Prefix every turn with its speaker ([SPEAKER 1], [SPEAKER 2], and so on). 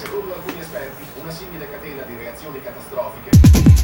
[SPEAKER 1] Secondo alcuni esperti, una simile catena di reazioni catastrofiche